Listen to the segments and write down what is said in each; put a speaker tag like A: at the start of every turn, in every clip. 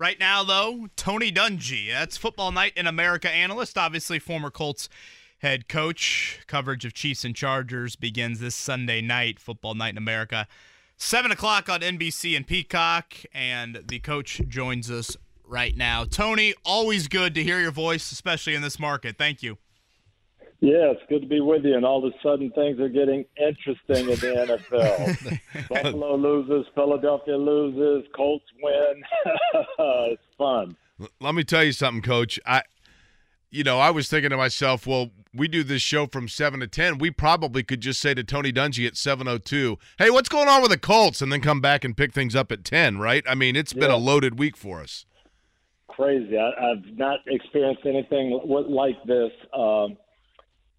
A: Right now, though, Tony Dungy. That's Football Night in America analyst, obviously former Colts head coach. Coverage of Chiefs and Chargers begins this Sunday night, Football Night in America. 7 o'clock on NBC and Peacock, and the coach joins us right now. Tony, always good to hear your voice, especially in this market. Thank you.
B: Yeah, it's good to be with you. And all of a sudden, things are getting interesting in the NFL. Buffalo loses, Philadelphia loses, Colts win. it's fun.
C: Let me tell you something, Coach. I, you know, I was thinking to myself, well, we do this show from seven to ten. We probably could just say to Tony Dungy at seven oh two, "Hey, what's going on with the Colts?" and then come back and pick things up at ten. Right? I mean, it's been a loaded week for us.
B: Crazy. I, I've not experienced anything like this. Um,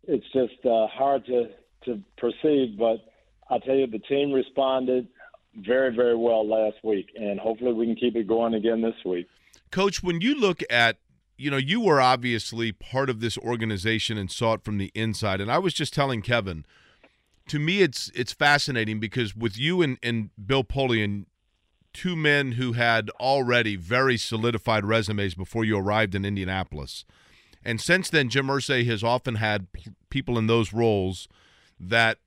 B: it's just uh, hard to to perceive. But I'll tell you, the team responded very very well last week, and hopefully we can keep it going again this week.
C: Coach, when you look at you know, you were obviously part of this organization and saw it from the inside. And I was just telling Kevin, to me, it's it's fascinating because with you and, and Bill Polian, two men who had already very solidified resumes before you arrived in Indianapolis. And since then, Jim Irsay has often had people in those roles that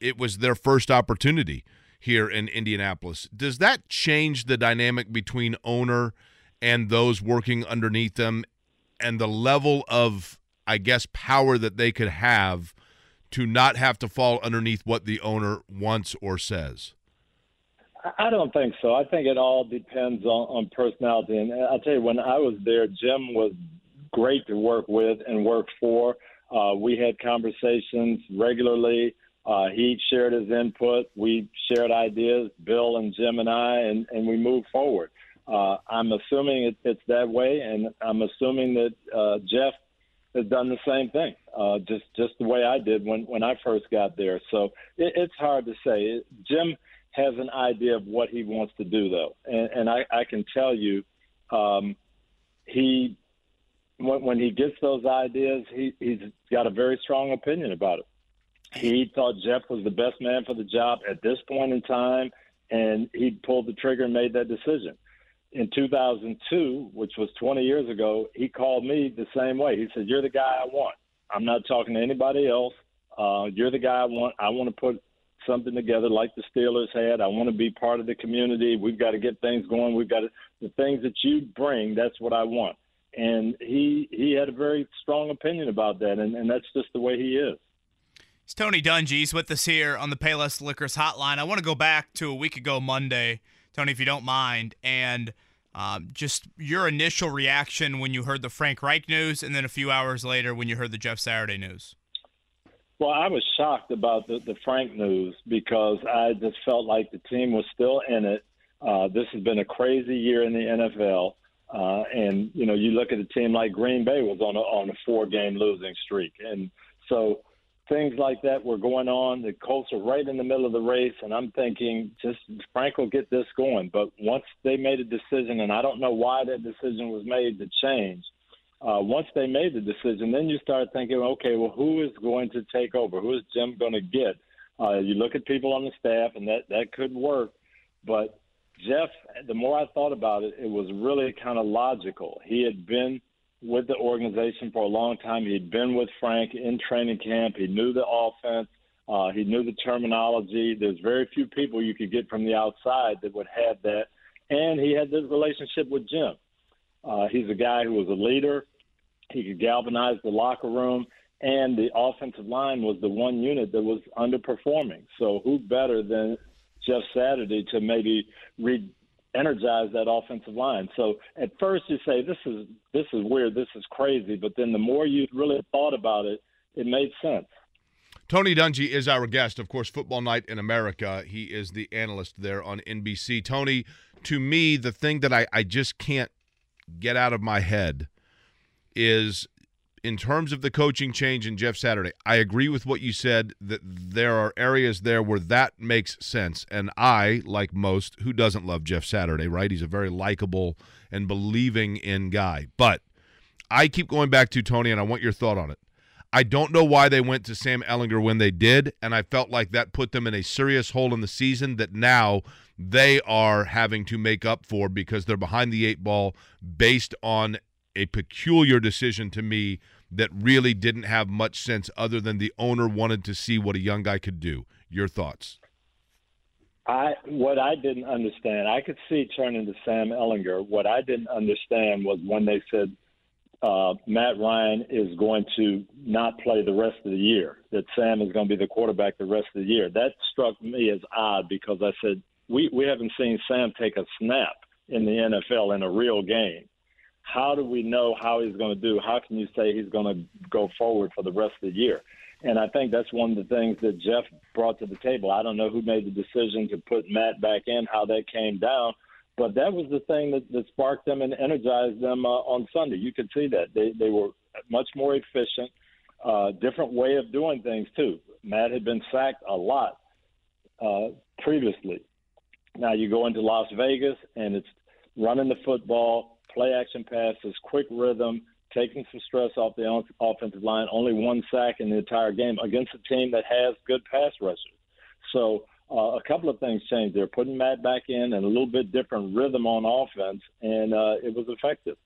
C: it was their first opportunity here in Indianapolis. Does that change the dynamic between owner and those working underneath them and the level of, I guess, power that they could have to not have to fall underneath what the owner wants or says?
B: I don't think so. I think it all depends on, on personality. And I'll tell you, when I was there, Jim was great to work with and work for. Uh, we had conversations regularly. Uh, he shared his input. We shared ideas, Bill and Jim and I, and, and we moved forward. Uh, I'm assuming it, it's that way, and I'm assuming that uh, Jeff has done the same thing, uh, just just the way I did when when I first got there. So it, it's hard to say. Jim has an idea of what he wants to do, though, and, and I, I can tell you, um, he when, when he gets those ideas, he, he's got a very strong opinion about it. He thought Jeff was the best man for the job at this point in time, and he pulled the trigger and made that decision in 2002, which was 20 years ago, he called me the same way. He said, "You're the guy I want. I'm not talking to anybody else. Uh, you're the guy I want. I want to put something together like the Steelers had. I want to be part of the community. We've got to get things going. We've got to, the things that you bring. That's what I want." And he he had a very strong opinion about that, and, and that's just the way he is.
A: It's Tony Dungy's with us here on the Payless Liquors Hotline. I want to go back to a week ago Monday Tony, if you don't mind, and um, just your initial reaction when you heard the Frank Reich news, and then a few hours later when you heard the Jeff Saturday news.
B: Well, I was shocked about the, the Frank news because I just felt like the team was still in it. Uh, this has been a crazy year in the NFL. Uh, and you know, you look at a team like Green Bay was on a on a four game losing streak, and so things like that were going on. The Colts are right in the middle of the race, and I'm thinking just Frank will get this going. But once they made a decision, and I don't know why that decision was made to change. Uh, once they made the decision, then you start thinking, okay, well, who is going to take over? Who is Jim going to get? Uh, you look at people on the staff, and that that could work. But Jeff, the more I thought about it, it was really kind of logical. He had been with the organization for a long time. He'd been with Frank in training camp. He knew the offense. Uh, he knew the terminology. There's very few people you could get from the outside that would have that. And he had this relationship with Jim. Uh, he's a guy who was a leader. He could galvanize the locker room. And the offensive line was the one unit that was underperforming. So who better than Jeff Saturday to maybe re energize that offensive line. So at first you say this is this is weird, this is crazy, but then the more you really thought about it, it made sense.
C: Tony Dungy is our guest, of course, Football Night in America. He is the analyst there on NBC. Tony, to me, the thing that I, I just can't get out of my head is in terms of the coaching change in Jeff Saturday, I agree with what you said that there are areas there where that makes sense. And I, like most, who doesn't love Jeff Saturday, right? He's a very likable and believing in guy. But I keep going back to Tony, and I want your thought on it. I don't know why they went to Sam Ehlinger when they did, and I felt like that put them in a serious hole in the season that now they are having to make up for because they're behind the eight ball based on a peculiar decision to me that really didn't have much sense other than the owner wanted to see what a young guy could do. Your thoughts?
B: I what I didn't understand, I could see turning to Sam Ehlinger. What I didn't understand was when they said uh, Matt Ryan is going to not play the rest of the year, that Sam is going to be the quarterback the rest of the year. That struck me as odd because I said we we haven't seen Sam take a snap in the NFL in a real game. How do we know how he's going to do? How can you say he's going to go forward for the rest of the year? And I think that's one of the things that Jeff brought to the table. I don't know who made the decision to put Matt back in, how that came down, but that was the thing that, that sparked them and energized them uh, on Sunday. You could see that they they were much more efficient, uh, different way of doing things too. Matt had been sacked a lot uh, previously. Now you go into Las Vegas and it's running the football, play action passes, quick rhythm, taking some stress off the offensive line. Only one sack in the entire game against a team that has good pass rushers. So uh, a couple of things changed. They're putting Matt back in and a little bit different rhythm on offense, and uh, it was effective.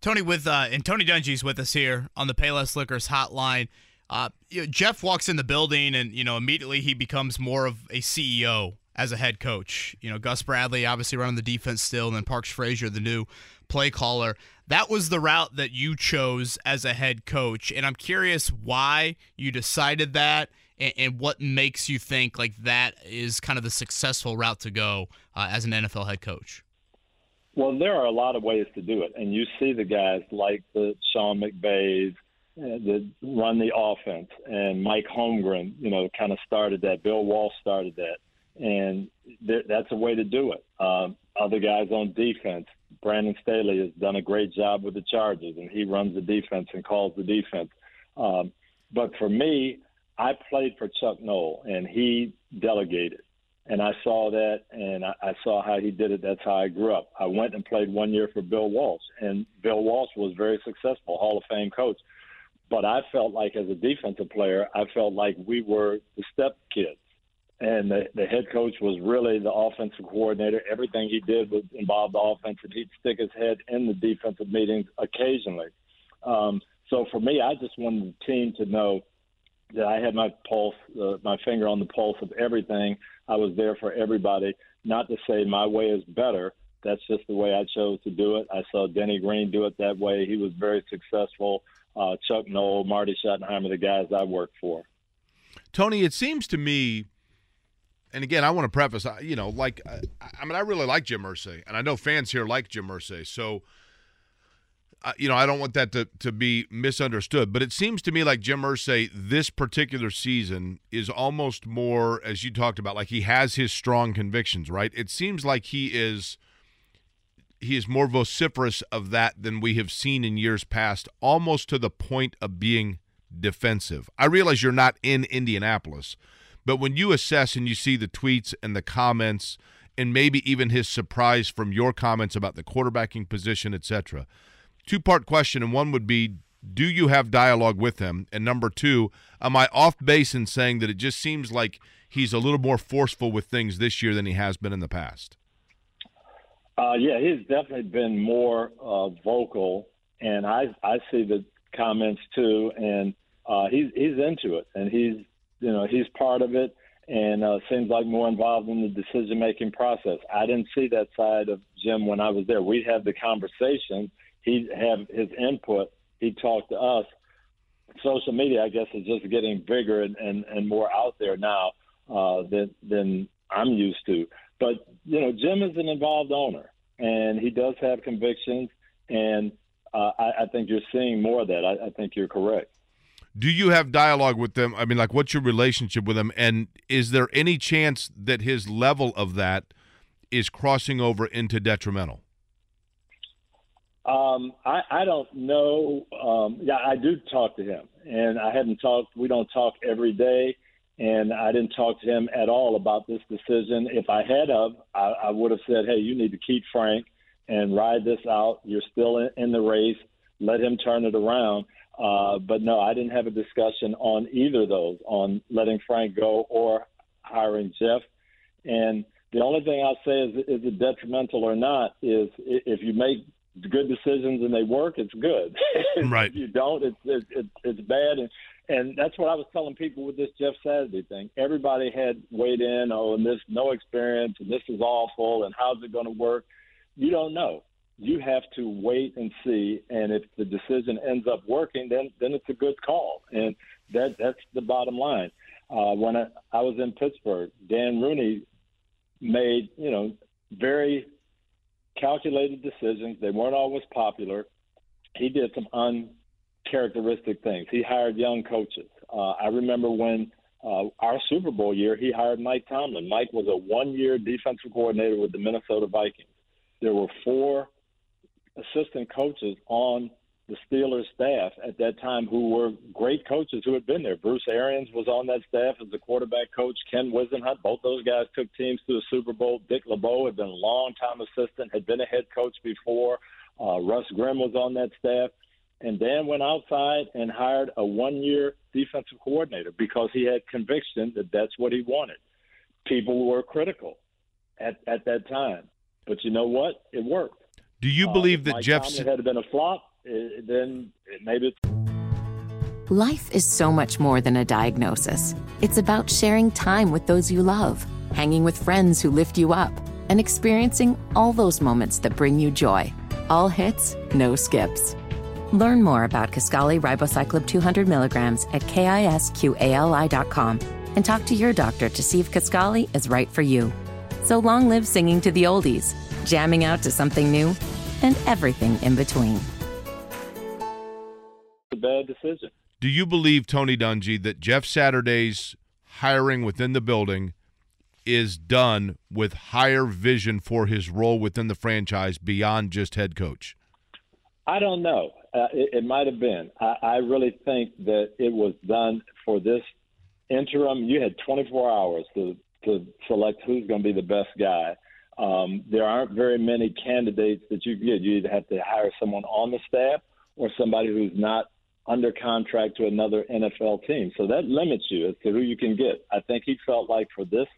A: Tony with uh, and Tony Dungy's with us here on the Payless Liquors hotline. Uh, you know, Jeff walks in the building, and you know immediately he becomes more of a CEO as a head coach. You know, Gus Bradley obviously running the defense still, and then Parks Frazier, the new play caller. That was the route that you chose as a head coach, and I'm curious why you decided that, and, and what makes you think like that is kind of the successful route to go uh, as an NFL head coach.
B: Well, there are a lot of ways to do it, and you see the guys like the Sean McVays uh, that run the offense, and Mike Holmgren, you know, kind of started that. Bill Walsh started that and th- that's a way to do it. Um, other guys on defense, Brandon Staley has done a great job with the Chargers, and he runs the defense and calls the defense. Um, but for me, I played for Chuck Noll, and he delegated. And I saw that, and I, I saw how he did it. That's how I grew up. I went and played one year for Bill Walsh, and Bill Walsh was very successful, Hall of Fame coach. But I felt like, as a defensive player, I felt like we were the step kids and the, the head coach was really the offensive coordinator. Everything he did was involve the offense, and he'd stick his head in the defensive meetings occasionally. Um, so for me, I just wanted the team to know that I had my pulse, uh, my finger on the pulse of everything. I was there for everybody. Not to say my way is better. That's just the way I chose to do it. I saw Denny Green do it that way. He was very successful. Uh, Chuck Noll, Marty Schottenheimer, the guys I worked for.
C: Tony, it seems to me and again, I want to preface, you know, like, I mean, I really like Jim Irsay, and I know fans here like Jim Irsay. So, uh, you know, I don't want that to, to be misunderstood. But it seems to me like Jim Irsay this particular season is almost more, as you talked about, like he has his strong convictions, right? It seems like he is he is more vociferous of that than we have seen in years past, almost to the point of being defensive. I realize you're not in Indianapolis, but when you assess and you see the tweets and the comments, and maybe even his surprise from your comments about the quarterbacking position, etc. Two part question, and one would be do you have dialogue with him? And number two, am I off base in saying that it just seems like he's a little more forceful with things this year than he has been in the past?
B: Uh, yeah, he's definitely been more uh, vocal, and I I see the comments too, and uh, he's he's into it, and he's you know he's part of it and uh, seems like more involved in the decision making process. I didn't see that side of Jim when I was there. We'd have the conversation. He'd have his input. He'd talk to us. Social media, I guess, is just getting bigger and, and, and more out there now uh, than than I'm used to. But you know, Jim is an involved owner, and he does have convictions, and uh, I, I think you're seeing more of that. I, I think you're correct
C: do you have dialogue with them? I mean, like, what's your relationship with them? And is there any chance that his level of that is crossing over into detrimental?
B: Um, I, I don't know. Um, yeah, I do talk to him, and I hadn't talked. We don't talk every day, and I didn't talk to him at all about this decision. If I had of, I, I would have said, "Hey, you need to keep Frank and ride this out. You're still in, in the race. Let him turn it around." Uh, but no, I didn't have a discussion on either of those, on letting Frank go or hiring Jeff. And the only thing I'll say is, is it detrimental or not is if you make good decisions and they work, it's good.
C: Right.
B: if you don't, it's it's it's, it's bad. And and that's what I was telling people with this Jeff Saturday thing. Everybody had weighed in, oh, and this no experience, and this is awful, and how's it going to work? You don't know. You have to wait and see, and if the decision ends up working, then then it's a good call, and that that's the bottom line. Uh, when I, I was in Pittsburgh, Dan Rooney made you know very calculated decisions. They weren't always popular. He did some uncharacteristic things. He hired young coaches. Uh, I remember when uh, our Super Bowl year, he hired Mike Tomlin. Mike was a one-year defensive coordinator with the Minnesota Vikings. There were four assistant coaches on the Steelers staff at that time who were great coaches who had been there. Bruce Arians was on that staff as the quarterback coach. Ken Whisenhunt, both those guys took teams to the Super Bowl. Dick LeBeau had been a long-time assistant, had been a head coach before. Uh, Russ Grimm was on that staff. And Dan went outside and hired a one-year defensive coordinator because he had conviction that that's what he wanted. People were critical at, at that time. But you know what? It worked.
C: Do you
B: Uh,
C: believe
B: if
C: that
B: Mike
C: Jeff?
B: Tomlin had been a flop, eh, then maybe
D: Life is so much more than a diagnosis. It's about sharing time with those you love, hanging with friends who lift you up, and experiencing all those moments that bring you joy. All hits, no skips. Learn more about Kisqali Ribociclib 200 milligrams at kisqali.com and talk to your doctor to see if Kisqali is right for you. So long live singing to the oldies, jamming out to something new, and everything in between.
B: a bad decision.
C: Do you believe Tony Dungy that Jeff Saturday's hiring within the building is done with higher vision for his role within the franchise beyond just head coach?
B: I don't know. Uh, it, it might have been. I, I really think that it was done for this interim. You had 24 hours to to select who's going to be the best guy. Um, there aren't very many candidates that you get. You either have to hire someone on the staff or somebody who's not under contract to another NFL team. So that limits you as to who you can get. I think he felt like for this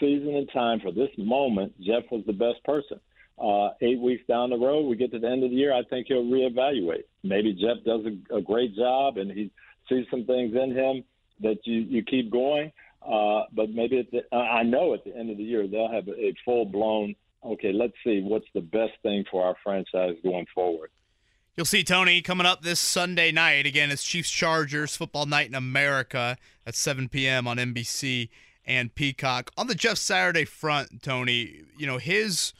B: season and time, for this moment, Jeff was the best person. Uh, eight weeks down the road, we get to the end of the year, I think he'll reevaluate. Maybe Jeff does a, a great job and he sees some things in him that you, you keep going. Uh, but maybe at the, I know at the end of the year they'll have a, full blown. Okay, let's see what's the best thing for our franchise going forward.
A: You'll see Tony coming up this Sunday night. Again, it's Chiefs Chargers football night in America at 7 p.m. on NBC and Peacock. On the Jeff Saturday front, Tony, you know his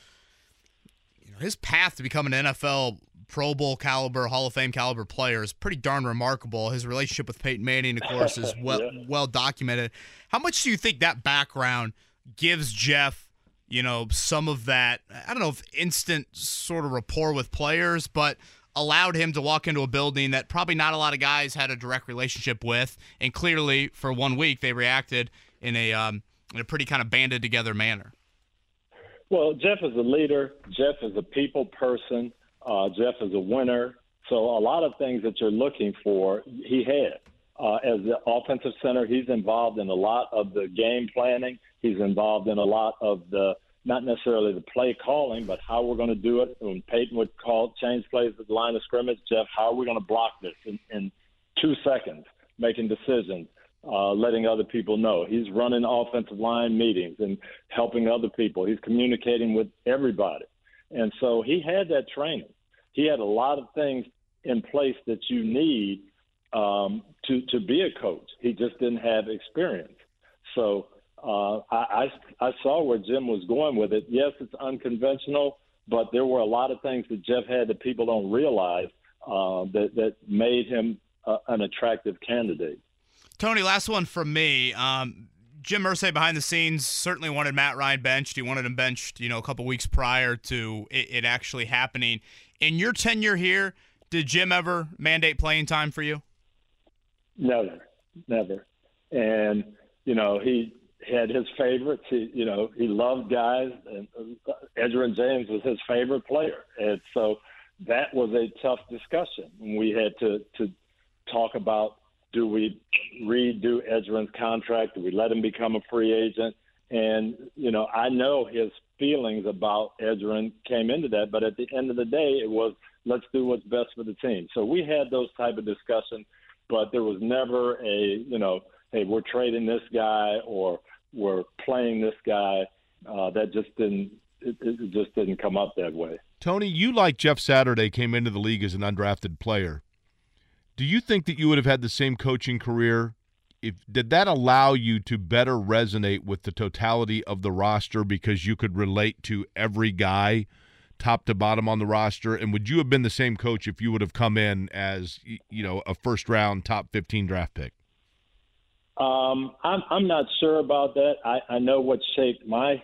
A: you know, his path to become an NFL Pro Bowl caliber, Hall of Fame caliber player is pretty darn remarkable. His relationship with Peyton Manning, of course, is well
B: Yeah.
A: well documented. How much do you think that background gives Jeff, you know, some of that I don't know if instant sort of rapport with players, but allowed him to walk into a building that probably not a lot of guys had a direct relationship with, and clearly for one week they reacted in a um, in a pretty kind of banded together manner.
B: Well, Jeff is a leader. Jeff is a people person. Uh, Jeff is a winner. So a lot of things that you're looking for, he had. Uh, as the offensive center, he's involved in a lot of the game planning. He's involved in a lot of the not necessarily the play calling, but how we're going to do it. When Peyton would call change plays at the line of scrimmage, Jeff, how are we going to block this in, in two seconds? Making decisions, uh, letting other people know. He's running offensive line meetings and helping other people. He's communicating with everybody, and so he had that training. He had a lot of things in place that you need um, to to be a coach. He just didn't have experience. So uh, I, I I saw where Jim was going with it. Yes, it's unconventional, but there were a lot of things that Jeff had that people don't realize uh, that that made him uh, an attractive candidate.
A: Tony, last one from me. Um, Jim Irsay behind the scenes certainly wanted Matt Ryan benched. He wanted him benched, you know, a couple weeks prior to it, it actually happening. In your tenure here, did Jim ever mandate playing time for you?
B: Never, never. And you know, he had his favorites. He, you know, he loved guys, and uh, Edgerrin James was his favorite player, and so that was a tough discussion. We had to to talk about do we redo Edgerrin's contract? Do we let him become a free agent? And you know, I know his feelings about Edgerrin came into that, but at the end of the day, it was let's do what's best for the team. So we had those type of discussions, but there was never a you know, hey, we're trading this guy or we're playing this guy. Uh, that just didn't it, it just didn't come up that way.
C: Tony, you like Jeff Saturday came into the league as an undrafted player. Do you think that you would have had the same coaching career? If did that allow you to better resonate with the totality of the roster because you could relate to every guy top to bottom on the roster and would you have been the same coach if you would have come in as you know a first round top 15 draft pick?
B: Um, I'm I'm not sure about that. I, I know what shaped my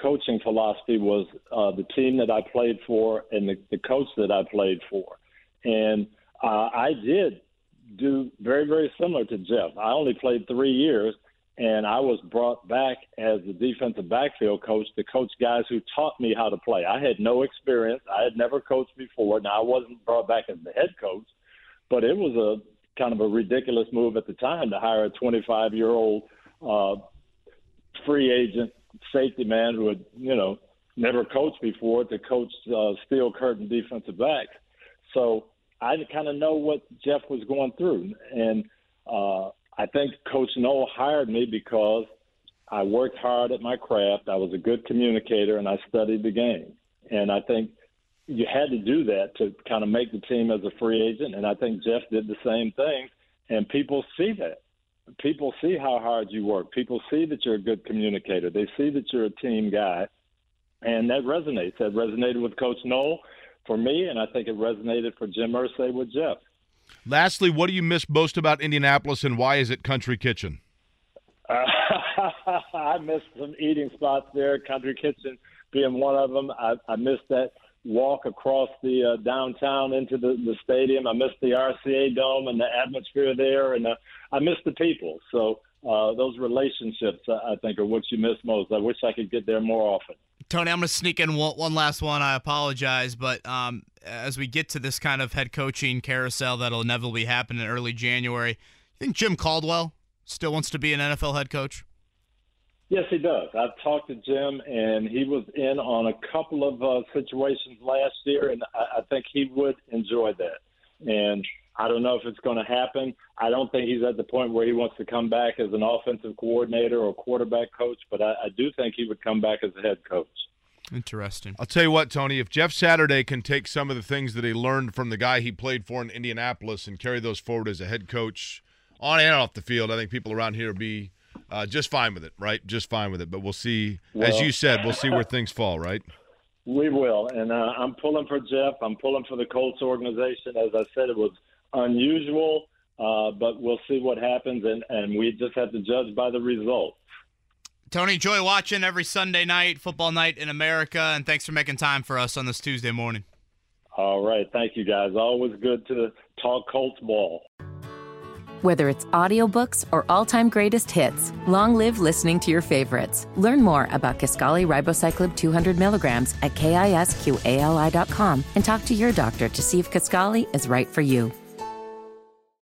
B: coaching philosophy was uh, the team that I played for and the, the coach that I played for, and uh, I did do very very similar to Jeff. I only played three years, and I was brought back as the defensive backfield coach to coach guys who taught me how to play. I had no experience. I had never coached before. Now I wasn't brought back as the head coach, but it was a kind of a ridiculous move at the time to hire a 25 year old uh, free agent safety man who had, you know, never coached before to coach uh, steel curtain defensive backs. So I kind of know what Jeff was going through. And uh, I think Coach Noll hired me because I worked hard at my craft. I was a good communicator and I studied the game. And I think you had to do that to kind of make the team as a free agent. And I think Jeff did the same thing. And people see that. People see how hard you work. People see that you're a good communicator. They see that you're a team guy. And that resonates. That resonated with Coach Noll for me, and I think it resonated for Jim Irsay with Jeff.
C: Lastly, what do you miss most about Indianapolis, and why is it Country Kitchen?
B: Uh, I miss some eating spots there. Country Kitchen being one of them. I, I miss that walk across the uh, downtown into the, the stadium. I miss the RCA Dome and the atmosphere there, and uh, I miss the people. So uh, those relationships, I think, are what you miss most. I wish I could get there more often.
A: Tony, I'm going to sneak in one, one, last one. I apologize, but um, as we get to this kind of head coaching carousel that'll inevitably happen in early January, you think Jim Caldwell still wants to be an NFL head coach?
B: Yes, he does. I've talked to Jim, and he was in on a couple of uh, situations last year, and I, I think he would enjoy that. And I don't know if it's going to happen. I don't think he's at the point where he wants to come back as an offensive coordinator or quarterback coach, but I, I do think he would come back as a head coach.
A: Interesting.
C: I'll tell you what, Tony, if Jeff Saturday can take some of the things that he learned from the guy he played for in Indianapolis and carry those forward as a head coach on and off the field, I think people around here will be uh, just fine with it, right? Just fine with it. But we'll see. Well, as you said, we'll see where things fall, right?
B: We will. And uh, I'm pulling for Jeff. I'm pulling for the Colts organization. As I said, it was unusual, uh, but we'll see what happens. And, and we just have to judge by the results.
A: Tony, enjoy watching every Sunday night, football night in America. And thanks for making time for us on this Tuesday morning.
B: All right. Thank you, guys. Always good to talk Colts ball.
D: Whether it's audiobooks or all-time greatest hits, long live listening to your favorites. Learn more about Kisqali Ribociclib 200 milligrams at kisqali.com and talk to your doctor to see if Kisqali is right for you.